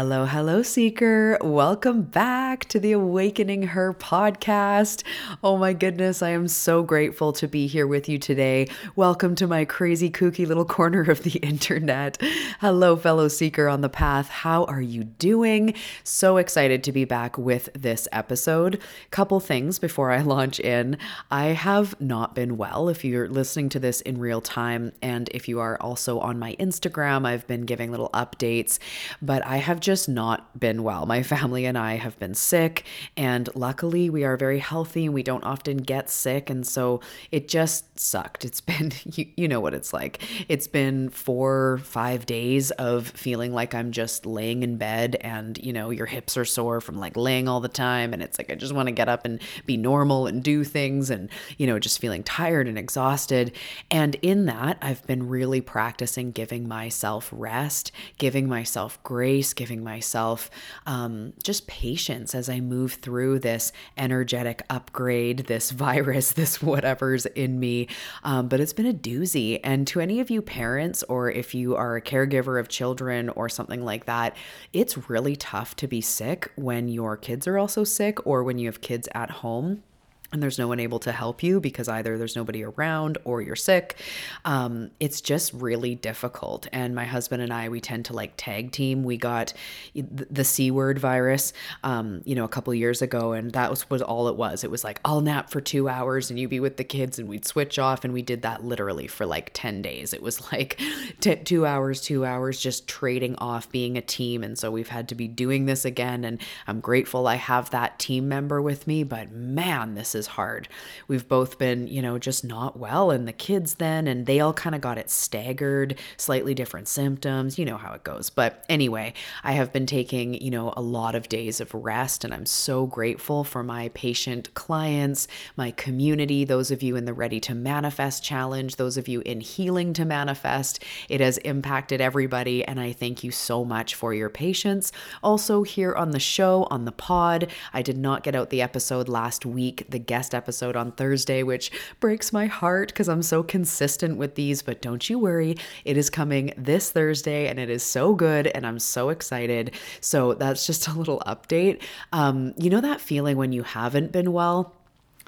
Hello, hello, Seeker. Welcome back to the Awakening Her podcast. Oh my goodness, I am so grateful to be here with you today. Welcome to my crazy, kooky little corner of the internet. Hello, fellow Seeker on the path. How are you doing? So excited to be back with this episode. Couple things before I launch in. I have not been well. If you're listening to this in real time, and if you are also on my Instagram, I've been giving little updates, but I have just just not been well. My family and I have been sick, and luckily we are very healthy and we don't often get sick. And so it just sucked. It's been, you, you know what it's like. It's been four, five days of feeling like I'm just laying in bed and, you know, your hips are sore from like laying all the time. And it's like, I just want to get up and be normal and do things and, you know, just feeling tired and exhausted. And in that, I've been really practicing giving myself rest, giving myself grace, giving giving myself um, just patience as I move through this energetic upgrade, this virus, this whatever's in me. Um, but it's been a doozy. And to any of you parents, or if you are a caregiver of children or something like that, it's really tough to be sick when your kids are also sick or when you have kids at home and there's no one able to help you because either there's nobody around or you're sick. Um, it's just really difficult. And my husband and I, we tend to like tag team. We got the C word virus, um, you know, a couple years ago, and that was, was all it was. It was like, I'll nap for two hours and you be with the kids, and we'd switch off. And we did that literally for like 10 days. It was like t- two hours, two hours, just trading off being a team. And so we've had to be doing this again. And I'm grateful I have that team member with me, but man, this is is hard. We've both been, you know, just not well, and the kids then, and they all kind of got it staggered, slightly different symptoms. You know how it goes. But anyway, I have been taking, you know, a lot of days of rest, and I'm so grateful for my patient clients, my community, those of you in the Ready to Manifest Challenge, those of you in Healing to Manifest. It has impacted everybody, and I thank you so much for your patience. Also, here on the show, on the pod, I did not get out the episode last week. The guest episode on Thursday, which breaks my heart because I'm so consistent with these. But don't you worry, it is coming this Thursday and it is so good and I'm so excited. So that's just a little update. Um, you know that feeling when you haven't been well?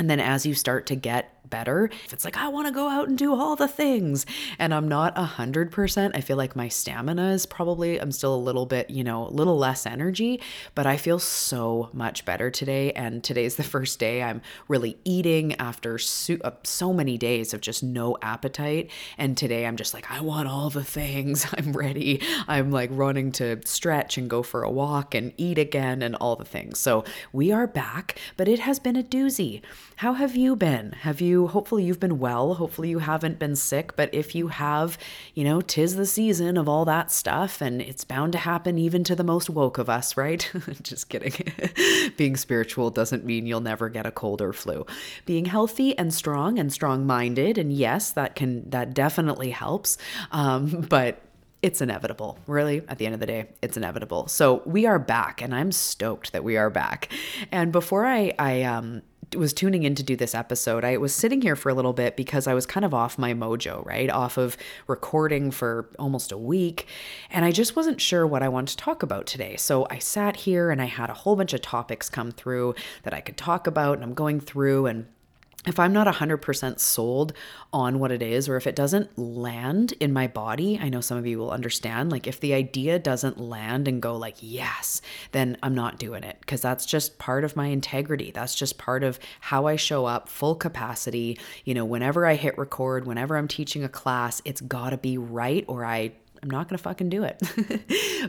And then as you start to get better. If It's like, I want to go out and do all the things. And I'm not a hundred percent. I feel like my stamina is probably, I'm still a little bit, you know, a little less energy, but I feel so much better today. And today's the first day I'm really eating after so, uh, so many days of just no appetite. And today I'm just like, I want all the things. I'm ready. I'm like running to stretch and go for a walk and eat again and all the things. So we are back, but it has been a doozy. How have you been? Have you hopefully you've been well. Hopefully you haven't been sick. But if you have, you know, tis the season of all that stuff, and it's bound to happen even to the most woke of us, right? Just kidding. Being spiritual doesn't mean you'll never get a cold or flu. Being healthy and strong and strong minded, and yes, that can, that definitely helps. Um, but it's inevitable. Really, at the end of the day, it's inevitable. So we are back, and I'm stoked that we are back. And before I, I um, was tuning in to do this episode, I was sitting here for a little bit because I was kind of off my mojo, right? Off of recording for almost a week. And I just wasn't sure what I wanted to talk about today. So I sat here and I had a whole bunch of topics come through that I could talk about. And I'm going through and if I'm not 100% sold on what it is, or if it doesn't land in my body, I know some of you will understand. Like, if the idea doesn't land and go, like, yes, then I'm not doing it because that's just part of my integrity. That's just part of how I show up, full capacity. You know, whenever I hit record, whenever I'm teaching a class, it's got to be right, or I I'm not going to fucking do it.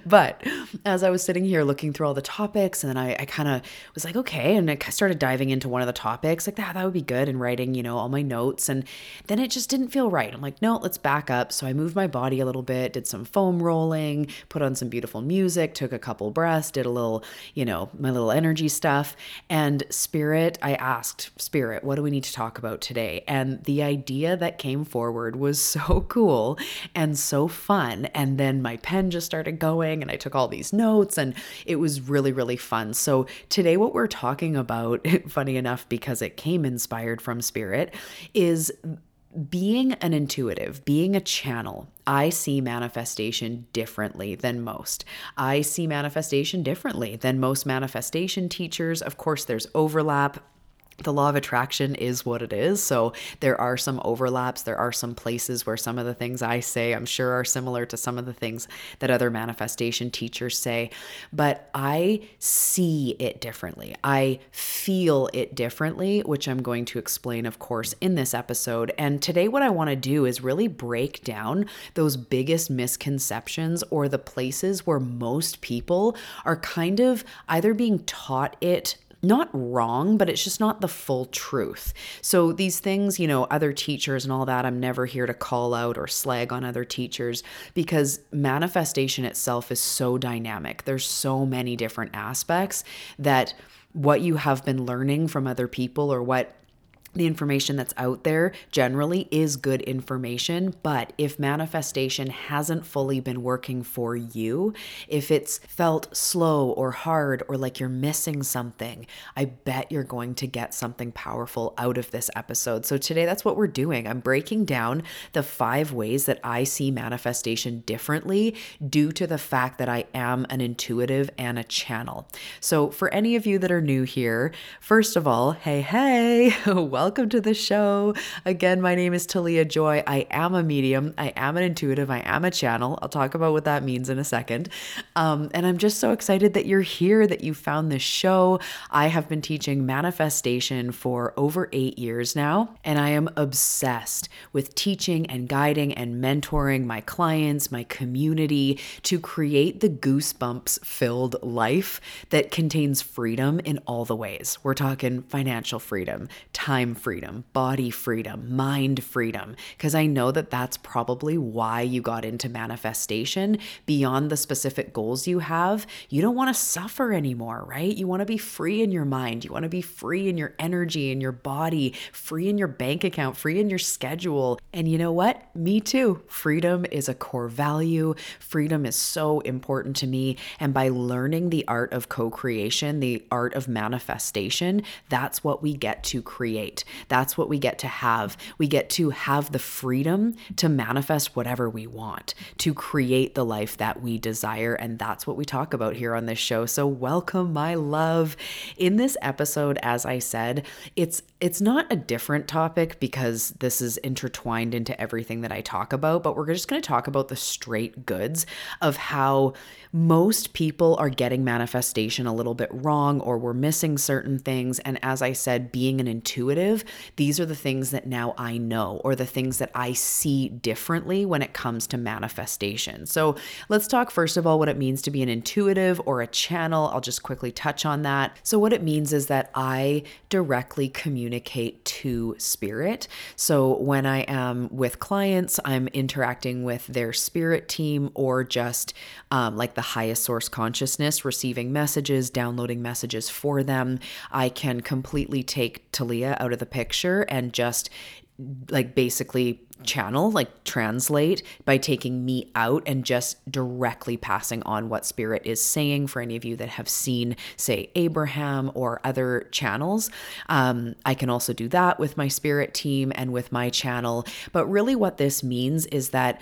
but as I was sitting here looking through all the topics, and then I, I kind of was like, okay. And I started diving into one of the topics, like, that, that would be good, and writing, you know, all my notes. And then it just didn't feel right. I'm like, no, let's back up. So I moved my body a little bit, did some foam rolling, put on some beautiful music, took a couple breaths, did a little, you know, my little energy stuff. And Spirit, I asked, Spirit, what do we need to talk about today? And the idea that came forward was so cool and so fun. And then my pen just started going and I took all these notes and it was really, really fun. So today, what we're talking about, funny enough, because it came inspired from Spirit, is being an intuitive, being a channel, I see manifestation differently than most. I see manifestation differently than most manifestation teachers. Of course, there's overlap the law of attraction is what it is. So there are some overlaps. There are some places where some of the things I say, I'm sure, are similar to some of the things that other manifestation teachers say. But I see it differently. I feel it differently, which I'm going to explain, of course, in this episode. And today, what I want to do is really break down those biggest misconceptions or the places where most people are kind of either being taught it not wrong, but it's just not the full truth. So these things, you know, other teachers and all that, I'm never here to call out or slag on other teachers because manifestation itself is so dynamic. There's so many different aspects that what you have been learning from other people or what the information that's out there generally is good information, but if manifestation hasn't fully been working for you, if it's felt slow or hard or like you're missing something, I bet you're going to get something powerful out of this episode. So today, that's what we're doing. I'm breaking down the five ways that I see manifestation differently due to the fact that I am an intuitive and a channel. So, for any of you that are new here, first of all, hey, hey, welcome welcome to the show. Again, my name is Talia Joy. I am a medium, I am an intuitive, I am a channel. I'll talk about what that means in a second. Um, and I'm just so excited that you're here, that you found this show. I have been teaching manifestation for over eight years now, and I am obsessed with teaching and guiding and mentoring my clients, my community to create the goosebumps filled life that contains freedom in all the ways. We're talking financial freedom, time freedom, body freedom, mind freedom, because I know that that's probably why you got into manifestation beyond the specific goals you have. You don't want to suffer anymore, right? You want to be free in your mind. You want to be free in your energy, in your body, free in your bank account, free in your schedule. And you know what? Me too. Freedom is a core value. Freedom is so important to me. And by learning the art of co creation, the art of manifestation, that's what we get to create. That's what we get to have. We get to have the freedom to manifest whatever we want, to create the life that we desire. And that's what we talk about here on this show. So, welcome, my love. In this episode, as I said, it's it's not a different topic because this is intertwined into everything that I talk about, but we're just going to talk about the straight goods of how most people are getting manifestation a little bit wrong or we're missing certain things. And as I said, being an intuitive, these are the things that now I know or the things that I see differently when it comes to manifestation. So let's talk first of all what it means to be an intuitive or a channel. I'll just quickly touch on that. So, what it means is that I directly communicate to spirit. So, when I am with clients, I'm interacting with their spirit team or just um, like the highest source consciousness, receiving messages, downloading messages for them. I can completely take Talia out of the picture and just like basically channel, like translate by taking me out and just directly passing on what spirit is saying. For any of you that have seen, say, Abraham or other channels, um, I can also do that with my spirit team and with my channel. But really, what this means is that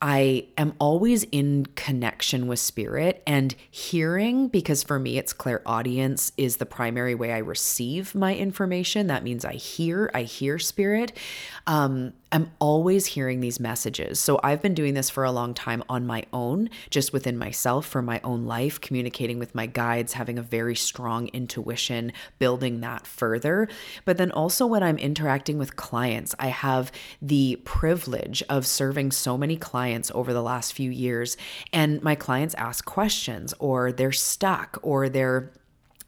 I am always in connection with spirit and hearing, because for me, it's clairaudience is the primary way I receive my information. That means I hear, I hear spirit. Um, I'm always hearing these messages. So I've been doing this for a long time on my own, just within myself for my own life, communicating with my guides, having a very strong intuition, building that further. But then also when I'm interacting with clients, I have the privilege of serving so many clients over the last few years. And my clients ask questions, or they're stuck, or they're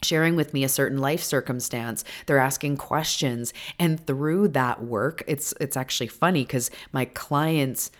sharing with me a certain life circumstance. They're asking questions. And through that work it's it's actually funny cuz my clients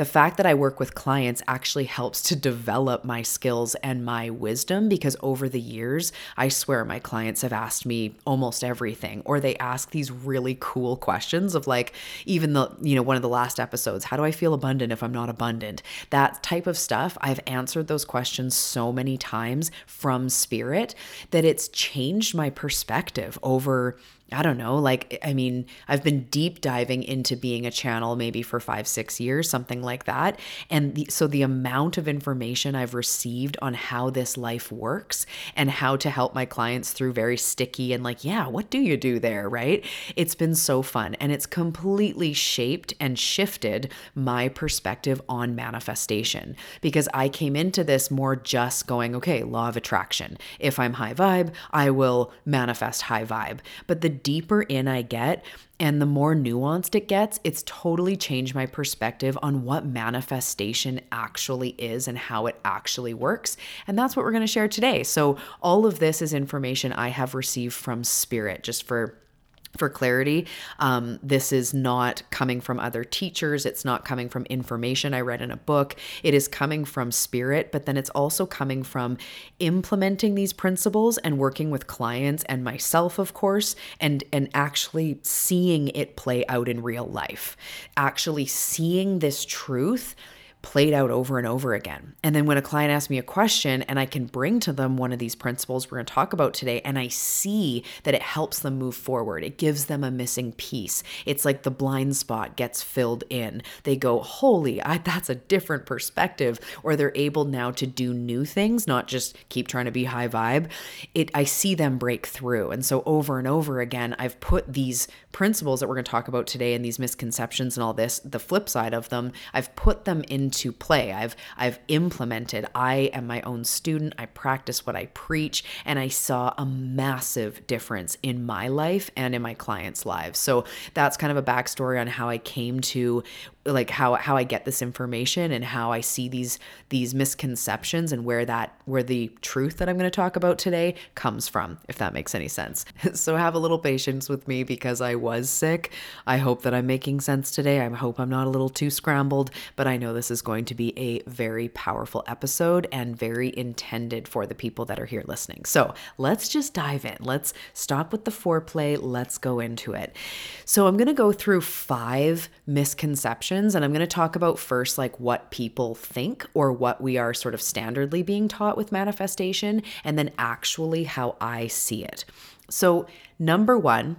the fact that I work with clients actually helps to develop my skills and my wisdom because over the years, I swear my clients have asked me almost everything, or they ask these really cool questions of like, even the, you know, one of the last episodes, how do I feel abundant if I'm not abundant? That type of stuff. I've answered those questions so many times from spirit that it's changed my perspective over I don't know, like, I mean, I've been deep diving into being a channel maybe for five, six years, something like that. And the, so the amount of information I've received on how this life works and how to help my clients through very sticky and like, yeah, what do you do there? Right. It's been so fun. And it's completely shaped and shifted my perspective on manifestation because I came into this more just going, okay, law of attraction. If I'm high vibe, I will manifest high vibe. But the deeper in I get and the more nuanced it gets, it's totally changed my perspective on what manifestation actually is and how it actually works. And that's what we're going to share today. So, all of this is information I have received from Spirit just for for clarity, um, this is not coming from other teachers. It's not coming from information I read in a book. It is coming from spirit, but then it's also coming from implementing these principles and working with clients and myself, of course, and and actually seeing it play out in real life. Actually seeing this truth played out over and over again. And then when a client asks me a question and I can bring to them one of these principles we're going to talk about today, and I see that it helps them move forward, it gives them a missing piece. It's like the blind spot gets filled in. They go, Holy, I, that's a different perspective. Or they're able now to do new things, not just keep trying to be high vibe. It, I see them break through. And so over and over again, I've put these principles that we're going to talk about today and these misconceptions and all this, the flip side of them, I've put them in into play. I've I've implemented. I am my own student. I practice what I preach and I saw a massive difference in my life and in my clients' lives. So that's kind of a backstory on how I came to like how how I get this information and how I see these these misconceptions and where that where the truth that I'm going to talk about today comes from if that makes any sense. so have a little patience with me because I was sick. I hope that I'm making sense today. I hope I'm not a little too scrambled, but I know this is going to be a very powerful episode and very intended for the people that are here listening. So, let's just dive in. Let's stop with the foreplay. Let's go into it. So, I'm going to go through 5 misconceptions and I'm going to talk about first like what people think or what we are sort of standardly being taught with manifestation, and then actually how I see it. So, number one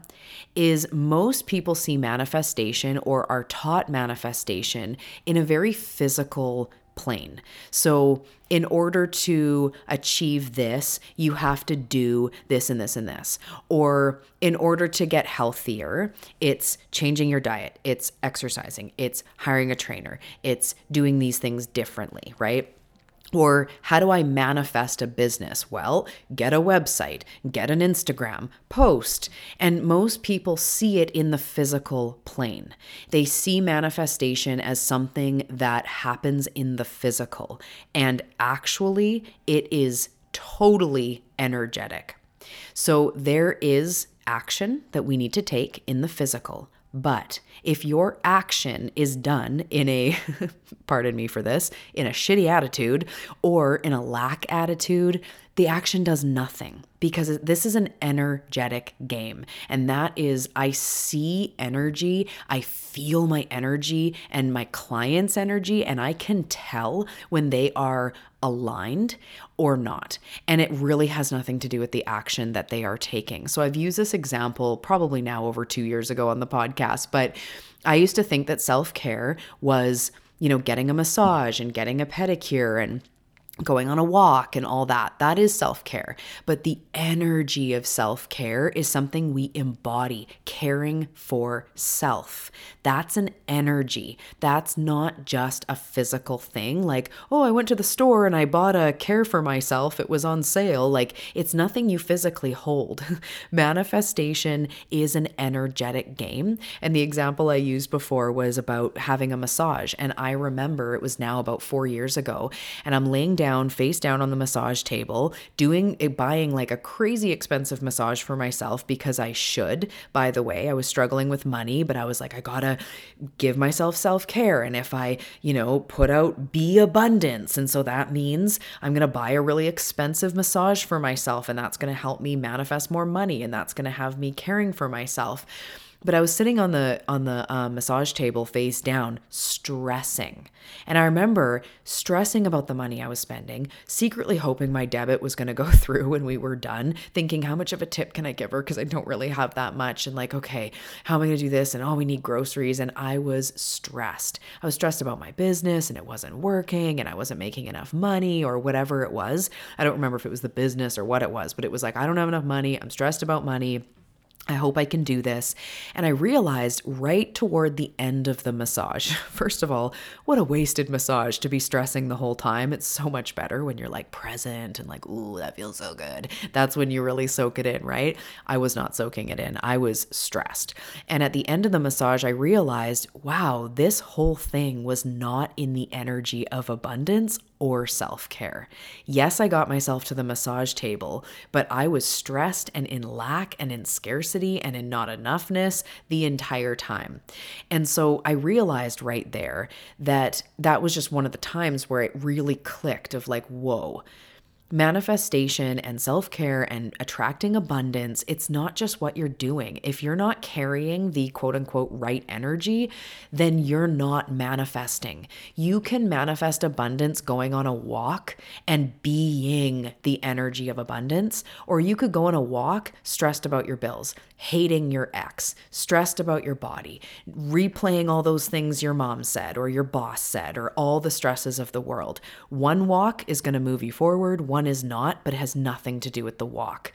is most people see manifestation or are taught manifestation in a very physical plane. So, in order to achieve this, you have to do this and this and this. Or in order to get healthier, it's changing your diet, it's exercising, it's hiring a trainer, it's doing these things differently, right? Or how do I manifest a business? Well, get a website, get an Instagram, post. And most people see it in the physical plane. They see manifestation as something that happens in the physical. And actually, it is totally energetic. So there is action that we need to take in the physical. But if your action is done in a, pardon me for this, in a shitty attitude or in a lack attitude, the action does nothing because this is an energetic game. And that is, I see energy, I feel my energy and my client's energy, and I can tell when they are aligned or not. And it really has nothing to do with the action that they are taking. So I've used this example probably now over two years ago on the podcast, but I used to think that self care was, you know, getting a massage and getting a pedicure and going on a walk and all that. That is self care. But the energy of self care is something we embody, caring for self. That's an energy. That's not just a physical thing like, oh, I went to the store and I bought a care for myself. It was on sale. Like, it's nothing you physically hold. Manifestation is an energetic game. And the example I used before was about having a massage. And I remember it was now about four years ago, and I'm laying down, face down on the massage table, doing eh, buying like a crazy expensive massage for myself because I should. By the way, I was struggling with money, but I was like, I gotta give myself self care. And if I, you know, put out be abundance, and so that means I'm gonna buy a really expensive massage for myself, and that's gonna help me manifest more money, and that's gonna have me caring for myself but I was sitting on the on the um, massage table face down, stressing. And I remember stressing about the money I was spending, secretly hoping my debit was going to go through when we were done, thinking how much of a tip can I give her because I don't really have that much and like, okay, how am I going to do this and oh, we need groceries and I was stressed. I was stressed about my business and it wasn't working and I wasn't making enough money or whatever it was. I don't remember if it was the business or what it was, but it was like I don't have enough money. I'm stressed about money. I hope I can do this. And I realized right toward the end of the massage, first of all, what a wasted massage to be stressing the whole time. It's so much better when you're like present and like, ooh, that feels so good. That's when you really soak it in, right? I was not soaking it in. I was stressed. And at the end of the massage, I realized, wow, this whole thing was not in the energy of abundance or self care. Yes, I got myself to the massage table, but I was stressed and in lack and in scarcity and in not enoughness the entire time. And so I realized right there that that was just one of the times where it really clicked of like, whoa manifestation and self care and attracting abundance, it's not just what you're doing. If you're not carrying the quote unquote right energy, then you're not manifesting. You can manifest abundance going on a walk and being the energy of abundance, or you could go on a walk stressed about your bills, hating your ex, stressed about your body, replaying all those things your mom said or your boss said, or all the stresses of the world. One walk is going to move you forward, one is not, but has nothing to do with the walk.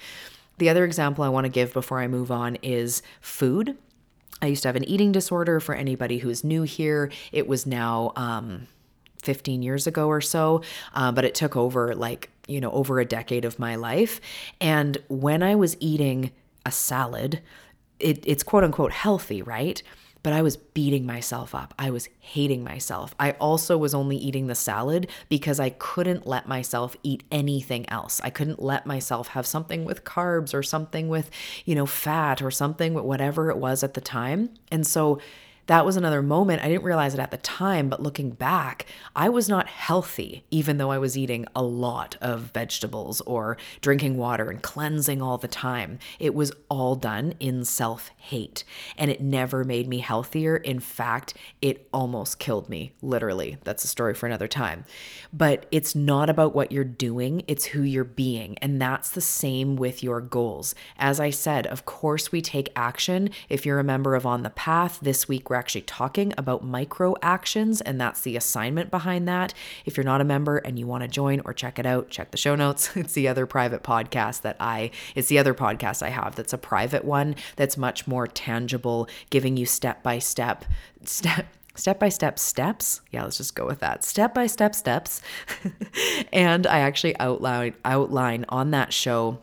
The other example I want to give before I move on is food. I used to have an eating disorder for anybody who's new here. It was now um, 15 years ago or so, uh, but it took over like, you know, over a decade of my life. And when I was eating a salad, it, it's quote unquote healthy, right? But I was beating myself up. I was hating myself. I also was only eating the salad because I couldn't let myself eat anything else. I couldn't let myself have something with carbs or something with, you know, fat or something with whatever it was at the time. And so that was another moment. I didn't realize it at the time, but looking back, I was not healthy, even though I was eating a lot of vegetables or drinking water and cleansing all the time. It was all done in self hate, and it never made me healthier. In fact, it almost killed me, literally. That's a story for another time. But it's not about what you're doing, it's who you're being. And that's the same with your goals. As I said, of course, we take action. If you're a member of On the Path, this week we're actually talking about micro actions, and that's the assignment behind that. If you're not a member and you want to join or check it out, check the show notes. It's the other private podcast that I, it's the other podcast I have that's a private one that's much more tangible, giving you step by step, step step by step steps. Yeah, let's just go with that. Step by step steps. and I actually outline outline on that show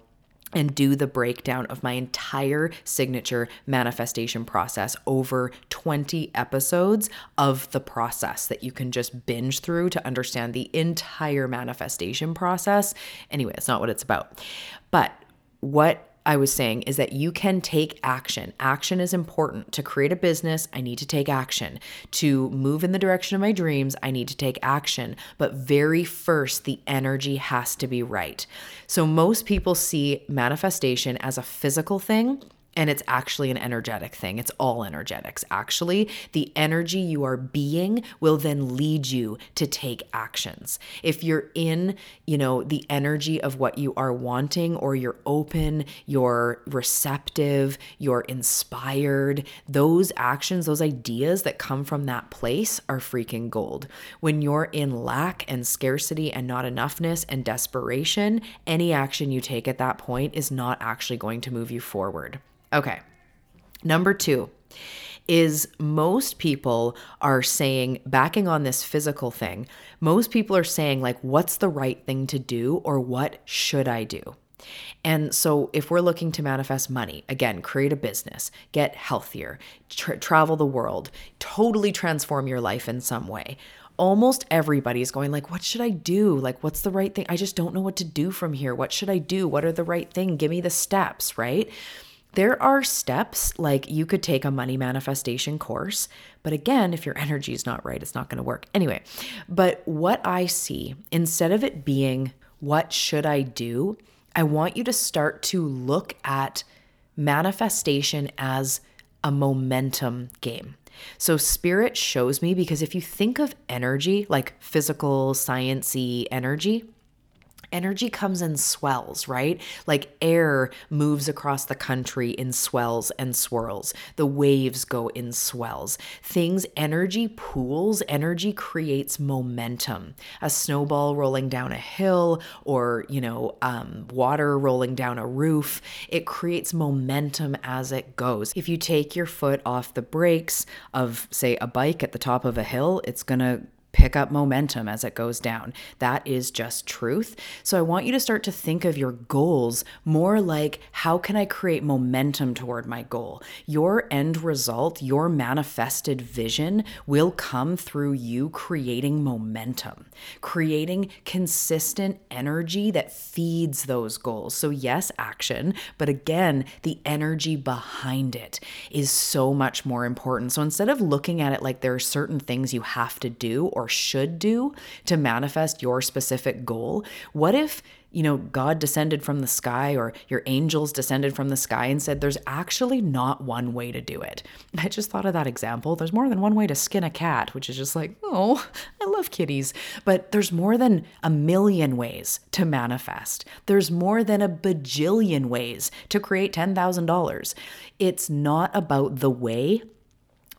and do the breakdown of my entire signature manifestation process over 20 episodes of the process that you can just binge through to understand the entire manifestation process. Anyway, it's not what it's about. But what I was saying is that you can take action. Action is important. To create a business, I need to take action. To move in the direction of my dreams, I need to take action. But very first, the energy has to be right. So most people see manifestation as a physical thing and it's actually an energetic thing. It's all energetics. Actually, the energy you are being will then lead you to take actions. If you're in, you know, the energy of what you are wanting or you're open, you're receptive, you're inspired, those actions, those ideas that come from that place are freaking gold. When you're in lack and scarcity and not enoughness and desperation, any action you take at that point is not actually going to move you forward. Okay. Number two is most people are saying, backing on this physical thing, most people are saying, like, what's the right thing to do or what should I do? And so, if we're looking to manifest money, again, create a business, get healthier, tra- travel the world, totally transform your life in some way, almost everybody is going like what should i do? Like what's the right thing? I just don't know what to do from here. What should i do? What are the right thing? Give me the steps right there are steps like you could take a money manifestation course, but again, if your energy is not right, it's not going to work. Anyway, but what I see, instead of it being what should I do, I want you to start to look at manifestation as a momentum game. So spirit shows me because if you think of energy like physical sciency energy, energy comes in swells, right? Like air moves across the country in swells and swirls. The waves go in swells. Things, energy pools, energy creates momentum. A snowball rolling down a hill or, you know, um, water rolling down a roof, it creates momentum as it goes. If you take your foot off the brakes of, say, a bike at the top of a hill, it's going to pick up momentum as it goes down. That is just truth. So I want you to start to think of your goals more like how can I create momentum toward my goal? Your end result, your manifested vision will come through you creating momentum, creating consistent energy that feeds those goals. So, yes, action, but again, the energy behind it is so much more important. So instead of looking at it like there are certain things you have to do or or should do to manifest your specific goal? What if you know, God descended from the sky or your angels descended from the sky and said, there's actually not one way to do it. I just thought of that example. There's more than one way to skin a cat, which is just like, oh, I love kitties. But there's more than a million ways to manifest. There's more than a bajillion ways to create $10,000. It's not about the way,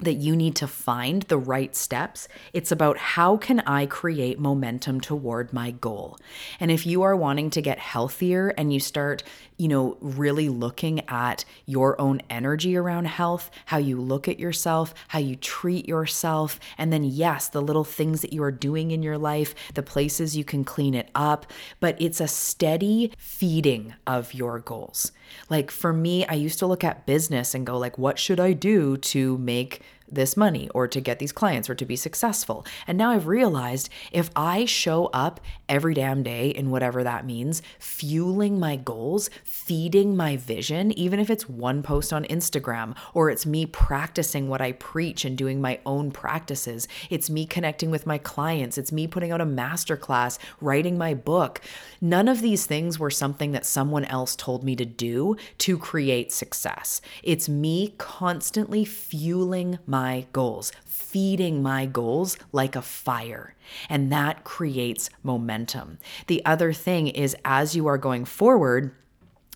that you need to find the right steps. It's about how can I create momentum toward my goal. And if you are wanting to get healthier and you start, you know, really looking at your own energy around health, how you look at yourself, how you treat yourself, and then yes, the little things that you are doing in your life, the places you can clean it up, but it's a steady feeding of your goals. Like for me, I used to look at business and go like what should I do to make this money or to get these clients or to be successful. And now I've realized if I show up every damn day in whatever that means, fueling my goals, feeding my vision, even if it's one post on Instagram or it's me practicing what I preach and doing my own practices, it's me connecting with my clients, it's me putting out a masterclass, writing my book. None of these things were something that someone else told me to do to create success. It's me constantly fueling my goals, feeding my goals like a fire. And that creates momentum. The other thing is, as you are going forward,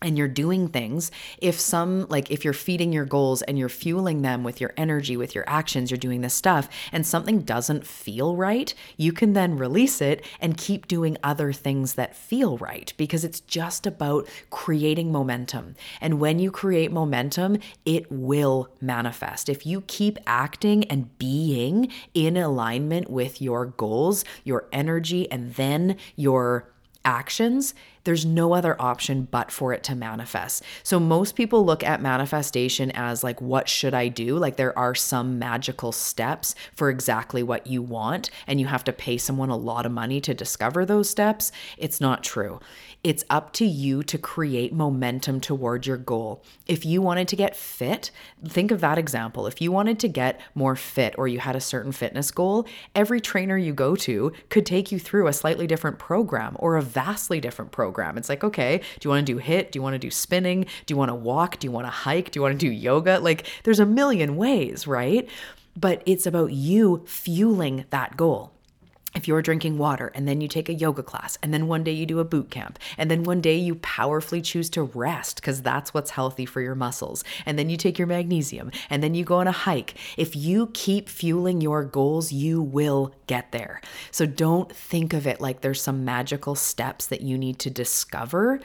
and you're doing things, if some, like if you're feeding your goals and you're fueling them with your energy, with your actions, you're doing this stuff, and something doesn't feel right, you can then release it and keep doing other things that feel right because it's just about creating momentum. And when you create momentum, it will manifest. If you keep acting and being in alignment with your goals, your energy, and then your actions, there's no other option but for it to manifest. So most people look at manifestation as like, what should I do? Like there are some magical steps for exactly what you want, and you have to pay someone a lot of money to discover those steps. It's not true. It's up to you to create momentum toward your goal. If you wanted to get fit, think of that example. If you wanted to get more fit or you had a certain fitness goal, every trainer you go to could take you through a slightly different program or a vastly different program program. It's like, okay, do you want to do HIIT? Do you want to do spinning? Do you want to walk? Do you want to hike? Do you want to do yoga? Like, there's a million ways, right? But it's about you fueling that goal if you're drinking water and then you take a yoga class and then one day you do a boot camp and then one day you powerfully choose to rest because that's what's healthy for your muscles. And then you take your magnesium and then you go on a hike. If you keep fueling your goals you will get there. So don't think of it like there's some magical steps that you need to discover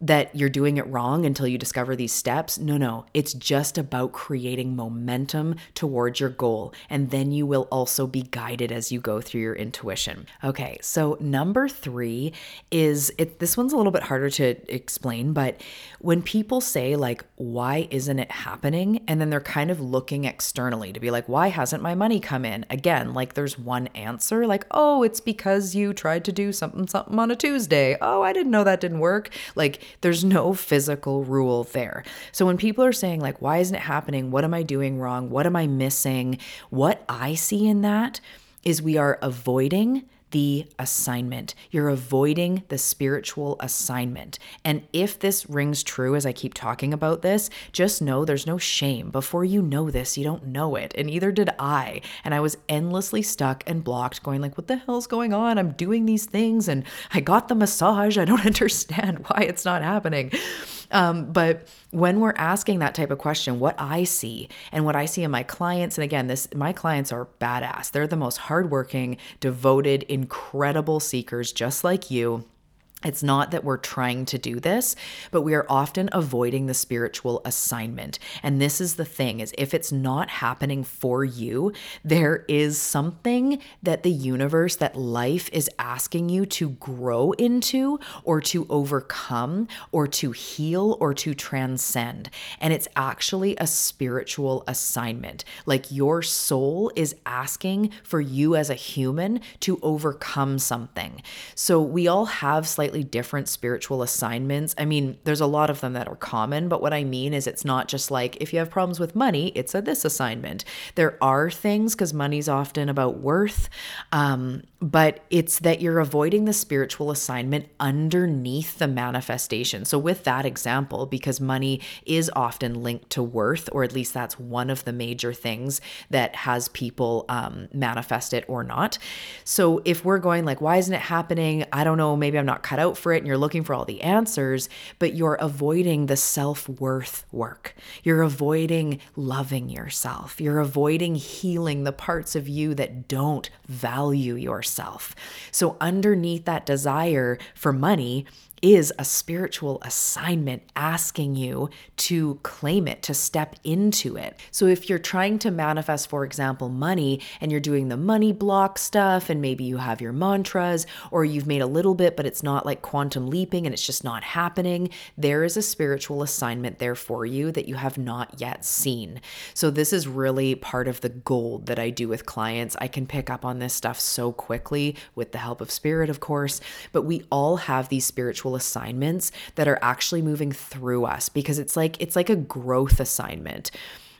that you're doing it wrong until you discover these steps. No, no, it's just about creating momentum towards your goal. And then you will also be guided as you go through your intuition. Okay, so number three is it, this one's a little bit harder to explain, but when people say, like, why isn't it happening? And then they're kind of looking externally to be like, why hasn't my money come in? Again, like there's one answer, like, oh, it's because you tried to do something, something on a Tuesday. Oh, I didn't know that didn't work. Like, there's no physical rule there. So when people are saying, like, why isn't it happening? What am I doing wrong? What am I missing? What I see in that is we are avoiding the assignment. You're avoiding the spiritual assignment. And if this rings true as I keep talking about this, just know there's no shame. Before you know this, you don't know it. And either did I. And I was endlessly stuck and blocked, going like, what the hell's going on? I'm doing these things and I got the massage. I don't understand why it's not happening. Um, but when we're asking that type of question, what I see and what I see in my clients, and again, this my clients are badass. They're the most hardworking, devoted, incredible seekers, just like you it's not that we're trying to do this, but we are often avoiding the spiritual assignment. And this is the thing is if it's not happening for you, there is something that the universe, that life is asking you to grow into or to overcome or to heal or to transcend. And it's actually a spiritual assignment. Like your soul is asking for you as a human to overcome something. So we all have slightly slightly different spiritual assignments. I mean, there's a lot of them that are common, but what I mean is it's not just like if you have problems with money, it's a this assignment. There are things because money's often about worth, um, but it's that you're avoiding the spiritual assignment underneath the manifestation. So, with that example, because money is often linked to worth, or at least that's one of the major things that has people um, manifest it or not. So, if we're going like, why isn't it happening? I don't know. Maybe I'm not cut out for it and you're looking for all the answers, but you're avoiding the self worth work. You're avoiding loving yourself. You're avoiding healing the parts of you that don't value yourself. So, underneath that desire for money is a spiritual assignment asking you to claim it, to step into it. So if you're trying to manifest, for example, money and you're doing the money block stuff, and maybe you have your mantras, or you've made a little bit, but it's not like quantum leaping and it's just not happening, there is a spiritual assignment there for you that you have not yet seen. So this is really part of the gold that I do with clients. I can pick up on this stuff so quickly with the help of spirit, of course, but we all have these spiritual assignments that are actually moving through us because it's like it's like a growth assignment.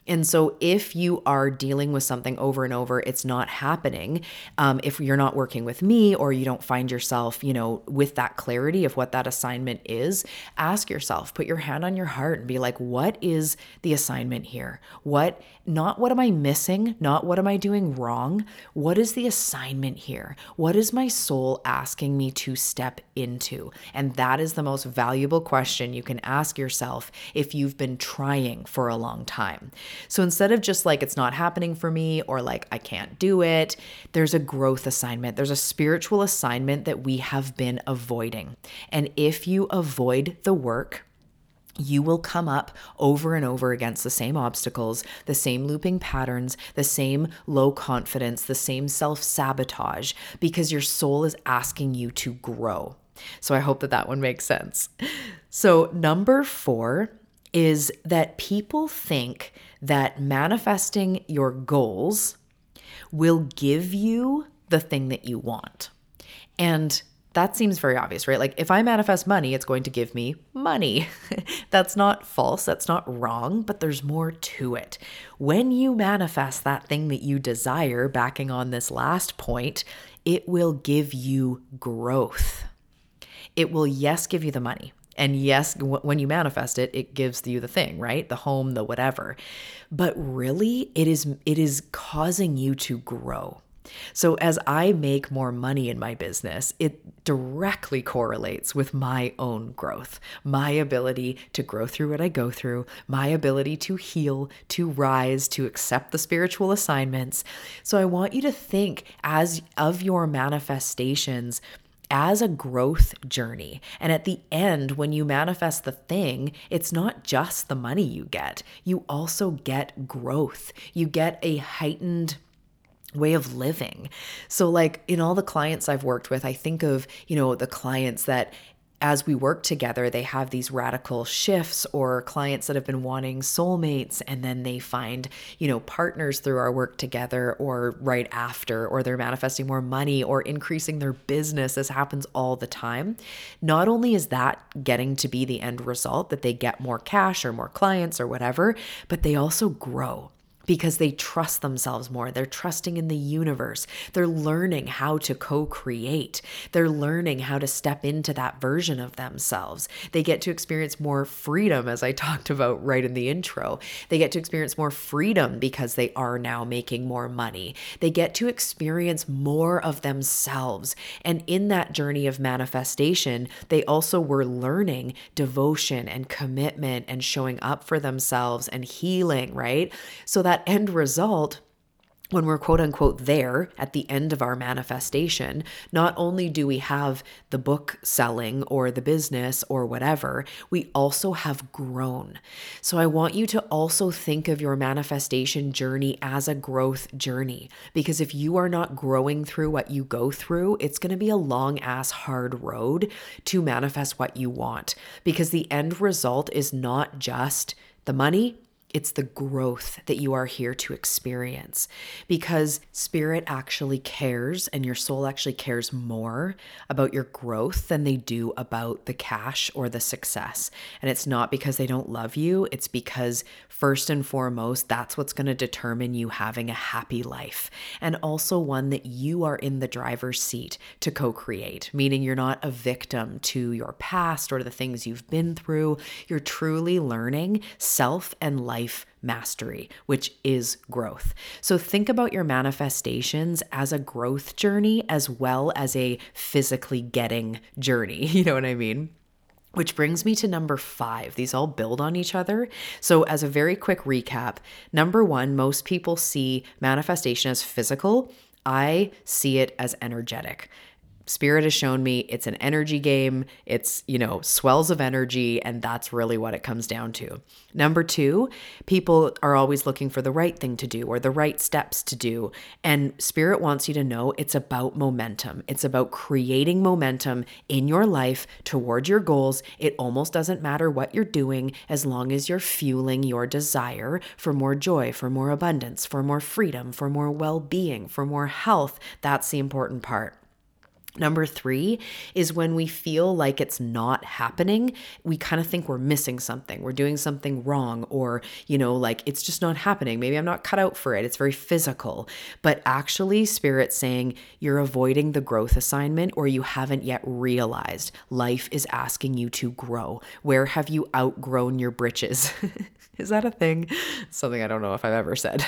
And so, if you are dealing with something over and over, it's not happening. Um, if you're not working with me or you don't find yourself, you know, with that clarity of what that assignment is, ask yourself, put your hand on your heart and be like, what is the assignment here? What, not what am I missing? Not what am I doing wrong? What is the assignment here? What is my soul asking me to step into? And that is the most valuable question you can ask yourself if you've been trying for a long time. So instead of just like it's not happening for me or like I can't do it, there's a growth assignment. There's a spiritual assignment that we have been avoiding. And if you avoid the work, you will come up over and over against the same obstacles, the same looping patterns, the same low confidence, the same self sabotage, because your soul is asking you to grow. So I hope that that one makes sense. So, number four is that people think that manifesting your goals will give you the thing that you want. And that seems very obvious, right? Like if I manifest money, it's going to give me money. that's not false, that's not wrong, but there's more to it. When you manifest that thing that you desire, backing on this last point, it will give you growth It will, yes, give you the money. And yes, when you manifest it, it gives you the thing, right? The home, the whatever. But really, it is it is causing you to grow. So, as I make more money in my business, it directly correlates with my own growth, my ability to grow through what I go through, my ability to heal, to rise, to accept the spiritual assignments. So, I want you to think as of your manifestations as a growth journey. And at the end, when you manifest the thing, it's not just the money you get, you also get growth. You get a heightened way of living. So like in all the clients I've worked with, I think of, you know, the clients that as we work together, they have these radical shifts or clients that have been wanting soulmates and then they find, you know, partners through our work together or right after, or they're manifesting more money or increasing their business. This happens all the time. Not only is that getting to be the end result that they get more cash or more clients or whatever, but they also grow because they trust themselves more. They're trusting in the universe. They're learning how to co create. They're learning how to step into that version of themselves. They get to experience more freedom, as I talked about right in the intro. They get to experience more freedom because they are now making more money. They get to experience more of themselves. And in that journey of manifestation, they also were learning devotion and commitment and showing up for themselves and healing, right? So that end result when we're quote unquote there at the end of our manifestation, not only do we have the book selling or the business or whatever, we also have grown. So I want you to also think of your manifestation journey as a growth journey because if you are not growing through what you go through, it's going to be a long ass hard road to manifest what you want because the end result is not just the money it's the growth that you are here to experience because spirit actually cares and your soul actually cares more about your growth than they do about the cash or the success. And it's not because they don't love you, it's because first and foremost, that's what's going to determine you having a happy life and also one that you are in the driver's seat to co create, meaning you're not a victim to your past or the things you've been through. You're truly learning self and life life mastery, which is growth. So think about your manifestations as a growth journey as well as a physically getting journey. You know what I mean? Which brings me to number five. These all build on each other. So, as a very quick recap, number one, most people see manifestation as physical. I see it as energetic. Spirit has shown me it's an energy game. It's, you know, swells of energy, and that's really what it comes down to. Number two, people are always looking for the right thing to do or the right steps to do. And Spirit wants you to know it's about momentum. It's about creating momentum in your life toward your goals. It almost doesn't matter what you're doing as long as you're fueling your desire for more joy, for more abundance, for more freedom, for more well being, for more health. That's the important part. Number three is when we feel like it's not happening, we kind of think we're missing something, we're doing something wrong, or, you know, like it's just not happening. Maybe I'm not cut out for it. It's very physical. But actually, Spirit saying you're avoiding the growth assignment or you haven't yet realized life is asking you to grow. Where have you outgrown your britches? is that a thing? Something I don't know if I've ever said.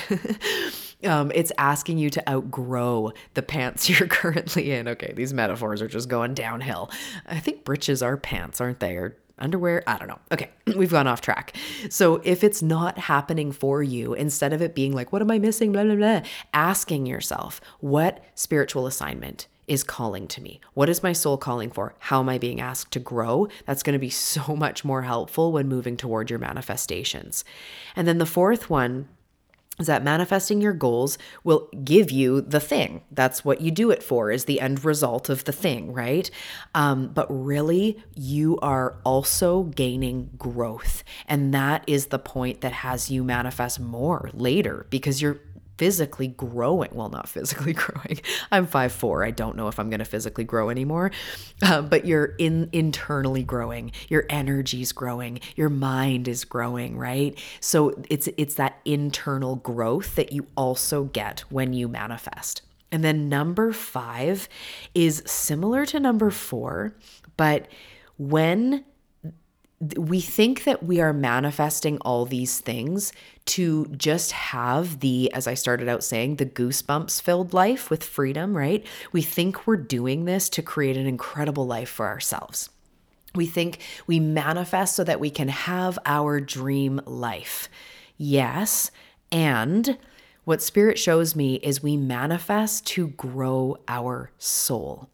um, it's asking you to outgrow the pants you're currently in. Okay, these metaphors are just going downhill. I think breeches are pants, aren't they? Or underwear. I don't know. Okay, we've gone off track. So if it's not happening for you, instead of it being like, what am I missing? Blah, blah, blah, asking yourself, what spiritual assignment is calling to me? What is my soul calling for? How am I being asked to grow? That's going to be so much more helpful when moving toward your manifestations. And then the fourth one is that manifesting your goals will give you the thing. That's what you do it for, is the end result of the thing, right? Um, but really, you are also gaining growth. And that is the point that has you manifest more later because you're physically growing. Well, not physically growing. I'm five four. I don't know if I'm going to physically grow anymore. Uh, but you're in internally growing. Your energy's growing. Your mind is growing, right? So it's it's that internal growth that you also get when you manifest. And then number five is similar to number four, but when we think that we are manifesting all these things to just have the, as I started out saying, the goosebumps filled life with freedom, right? We think we're doing this to create an incredible life for ourselves. We think we manifest so that we can have our dream life. Yes. And what spirit shows me is we manifest to grow our soul.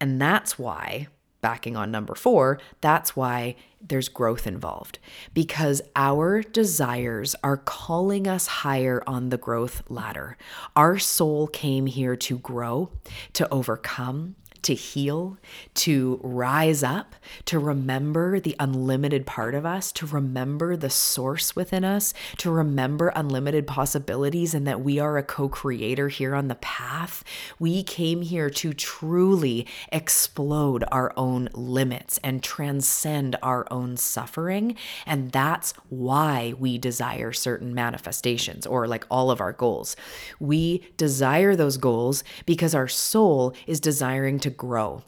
And that's why backing on number four, that's why there's growth involved because our desires are calling us higher on the growth ladder. Our soul came here to grow, to overcome, to heal, to rise up, to remember the unlimited part of us, to remember the source within us, to remember unlimited possibilities and that we are a co creator here on the path. We came here to truly explode our own limits and transcend our own suffering. And that's why we desire certain manifestations or like all of our goals. We desire those goals because our soul is desiring to to grow.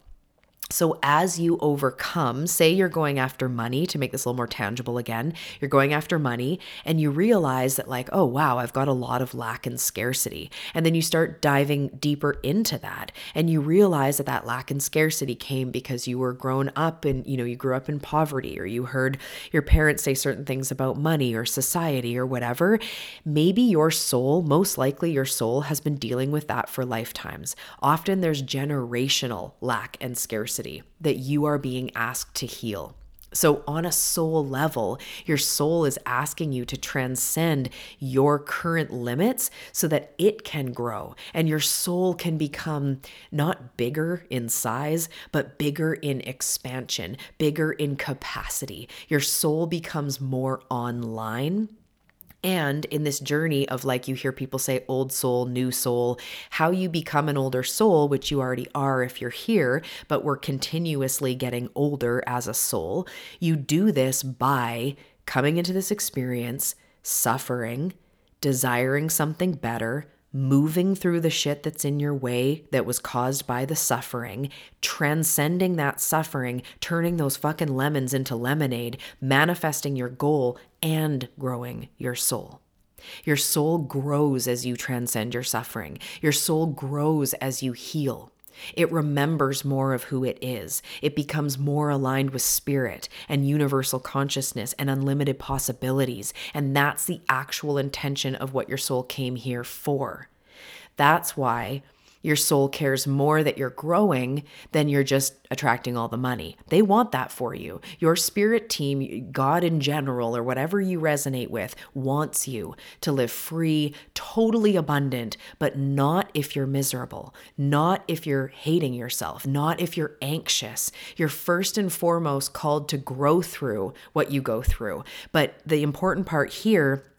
So, as you overcome, say you're going after money to make this a little more tangible again, you're going after money and you realize that, like, oh, wow, I've got a lot of lack and scarcity. And then you start diving deeper into that and you realize that that lack and scarcity came because you were grown up and, you know, you grew up in poverty or you heard your parents say certain things about money or society or whatever. Maybe your soul, most likely your soul, has been dealing with that for lifetimes. Often there's generational lack and scarcity that you are being asked to heal. So, on a soul level, your soul is asking you to transcend your current limits so that it can grow and your soul can become not bigger in size, but bigger in expansion, bigger in capacity. Your soul becomes more online and in this journey of like you hear people say old soul, new soul, how you become an older soul, which you already are if you're here, but we're continuously getting older as a soul, you do this by coming into this experience, suffering, desiring something better, moving through the shit that's in your way that was caused by the suffering, transcending that suffering, turning those fucking lemons into lemonade, manifesting your goal, and growing your soul. Your soul grows as you transcend your suffering. Your soul grows as you heal. It remembers more of who it is. It becomes more aligned with spirit and universal consciousness and unlimited possibilities. And that's the actual intention of what your soul came here for. That's why your soul cares more that you're growing than you're just attracting all the money. They want that for you. Your spirit team, God in general, or whatever you resonate with, wants you to live free, totally abundant, but not if you're miserable, not if you're hating yourself, not if you're anxious. You're first and foremost called to grow through what you go through. But the important part here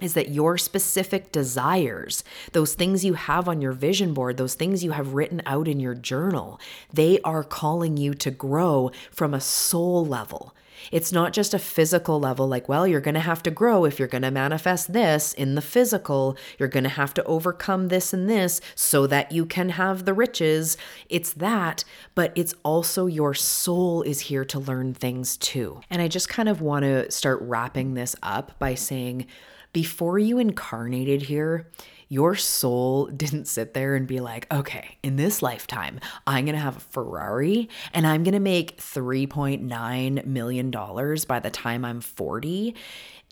is that your specific desires, those things you have on your vision board, those things you have written out in your journal, they are calling you to grow from a soul level. It's not just a physical level, like, well, you're going to have to grow if you're going to manifest this in the physical. You're going to have to overcome this and this so that you can have the riches. It's that, but it's also your soul is here to learn things too. And I just kind of want to start wrapping this up by saying, before you incarnated here, your soul didn't sit there and be like, okay, in this lifetime, I'm going to have a Ferrari and I'm going to make $3.9 million by the time I'm 40.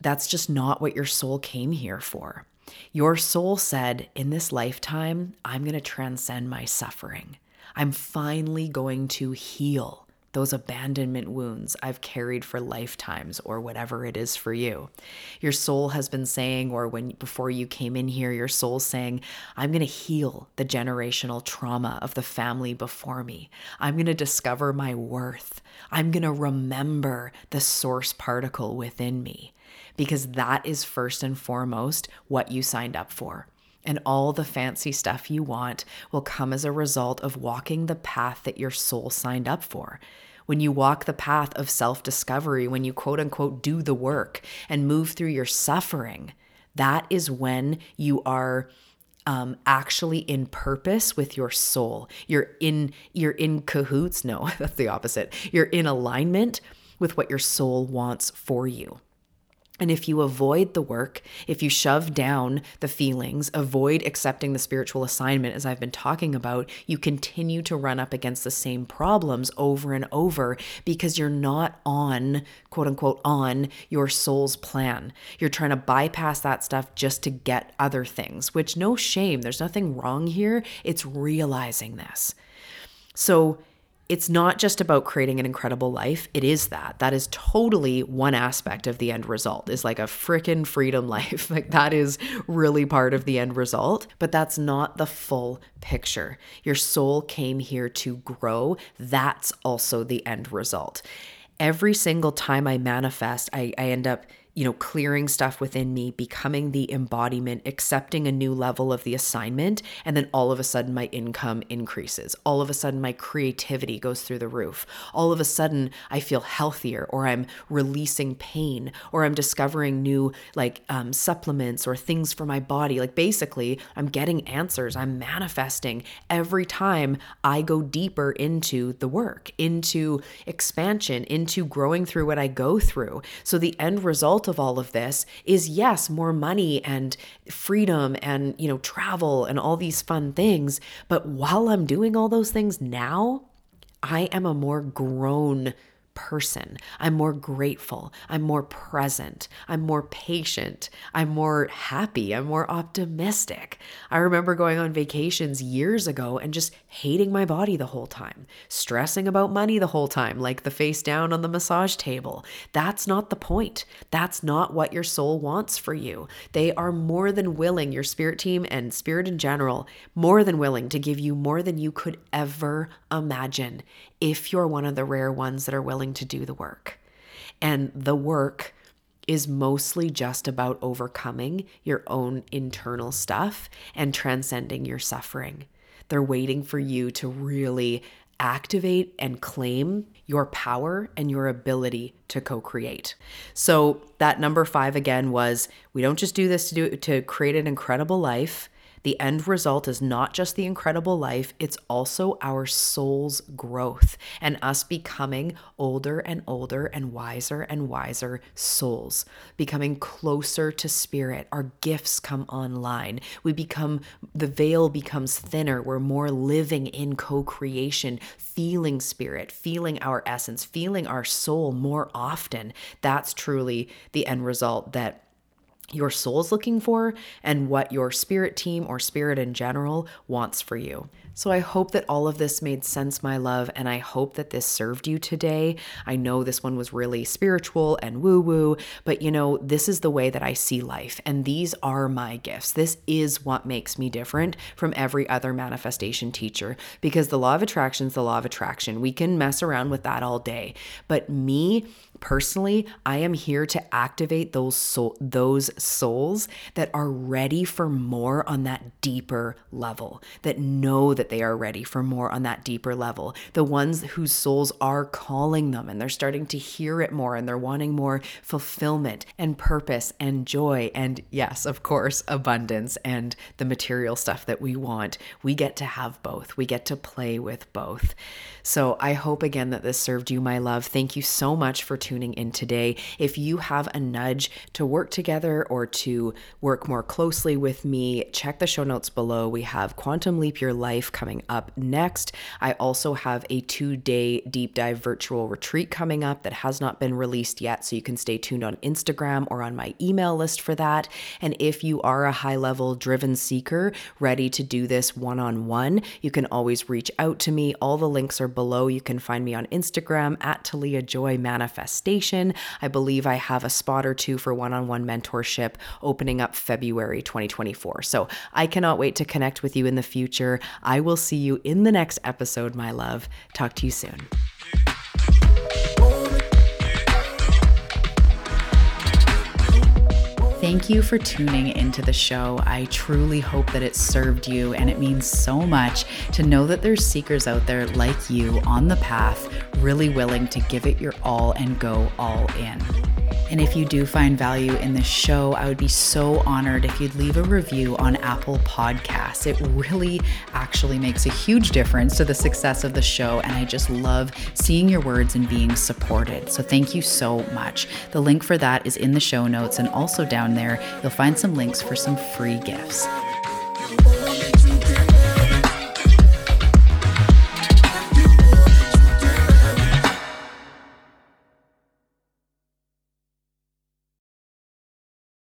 That's just not what your soul came here for. Your soul said, in this lifetime, I'm going to transcend my suffering. I'm finally going to heal those abandonment wounds I've carried for lifetimes or whatever it is for you. Your soul has been saying or when before you came in here your soul saying, I'm going to heal the generational trauma of the family before me. I'm going to discover my worth. I'm going to remember the source particle within me because that is first and foremost what you signed up for and all the fancy stuff you want will come as a result of walking the path that your soul signed up for. When you walk the path of self discovery, when you quote unquote do the work and move through your suffering, that is when you are um, actually in purpose with your soul. You're in you're in cahoots. No, that's the opposite. You're in alignment with what your soul wants for you. And if you avoid the work, if you shove down the feelings, avoid accepting the spiritual assignment, as I've been talking about, you continue to run up against the same problems over and over because you're not on, quote unquote, on your soul's plan. You're trying to bypass that stuff just to get other things, which no shame. There's nothing wrong here. It's realizing this. So, it's not just about creating an incredible life. It is that. That is totally one aspect of the end result, is like a freaking freedom life. like that is really part of the end result, but that's not the full picture. Your soul came here to grow. That's also the end result. Every single time I manifest, I, I end up you know, clearing stuff within me, becoming the embodiment, accepting a new level of the assignment, and then all of a sudden my income increases. All of a sudden my creativity goes through the roof. All of a sudden I feel healthier, or I'm releasing pain, or I'm discovering new like um, supplements or things for my body. Like basically, I'm getting answers, I'm manifesting every time I go deeper into the work, into expansion, into growing through what I go through. So the end result result of all of this is yes, more money and freedom and, you know, travel and all these fun things. But while I'm doing all those things now, I am a more grown person. I'm more grateful. I'm more present. I'm more patient. I'm more happy. I'm more optimistic. I remember going on vacations years ago and just hating my body the whole time, stressing about money the whole time, like the face down on the massage table. That's not the point. That's not what your soul wants for you. They are more than willing, your spirit team and spirit in general, more than willing to give you more than you could ever imagine if you're one of the rare ones that are willing to do the work. And the work is mostly just about overcoming your own internal stuff and transcending your suffering. They're waiting for you to really activate and claim your power and your ability to co-create. So that number 5 again was we don't just do this to do to create an incredible life. The end result is not just the incredible life, it's also our soul's growth and us becoming older and older and wiser and wiser souls, becoming closer to spirit. Our gifts come online. We become, the veil becomes thinner. We're more living in co creation, feeling spirit, feeling our essence, feeling our soul more often. That's truly the end result that your soul's looking for and what your spirit team or spirit in general wants for you. So I hope that all of this made sense, my love, and I hope that this served you today. I know this one was really spiritual and woo woo, but you know, this is the way that I see life, and these are my gifts. This is what makes me different from every other manifestation teacher because the law of attraction is the law of attraction. We can mess around with that all day, but me, personally, I am here to activate those soul, those souls that are ready for more on that deeper level, that know that they are ready for more on that deeper level. The ones whose souls are calling them and they're starting to hear it more and they're wanting more fulfillment and purpose and joy and yes, of course, abundance and the material stuff that we want. We get to have both. We get to play with both. So I hope again that this served you, my love. Thank you so much for tuning in today. If you have a nudge to work together or to work more closely with me, check the show notes below. We have Quantum Leap Your Life coming up next. I also have a two day deep dive virtual retreat coming up that has not been released yet. So you can stay tuned on Instagram or on my email list for that. And if you are a high level driven seeker ready to do this one on one, you can always reach out to me. All the links are below. You can find me on Instagram at Talia Joy Manifestation. I believe I have a spot or two for one on one mentorship opening up February 2024. So I cannot wait to connect with you in the future. I will see you in the next episode, my love. Talk to you soon. Thank you for tuning into the show. I truly hope that it served you, and it means so much to know that there's seekers out there like you on the path, really willing to give it your all and go all in. And if you do find value in this show, I would be so honored if you'd leave a review on Apple Podcasts. It really actually makes a huge difference to the success of the show. And I just love seeing your words and being supported. So thank you so much. The link for that is in the show notes. And also down there, you'll find some links for some free gifts.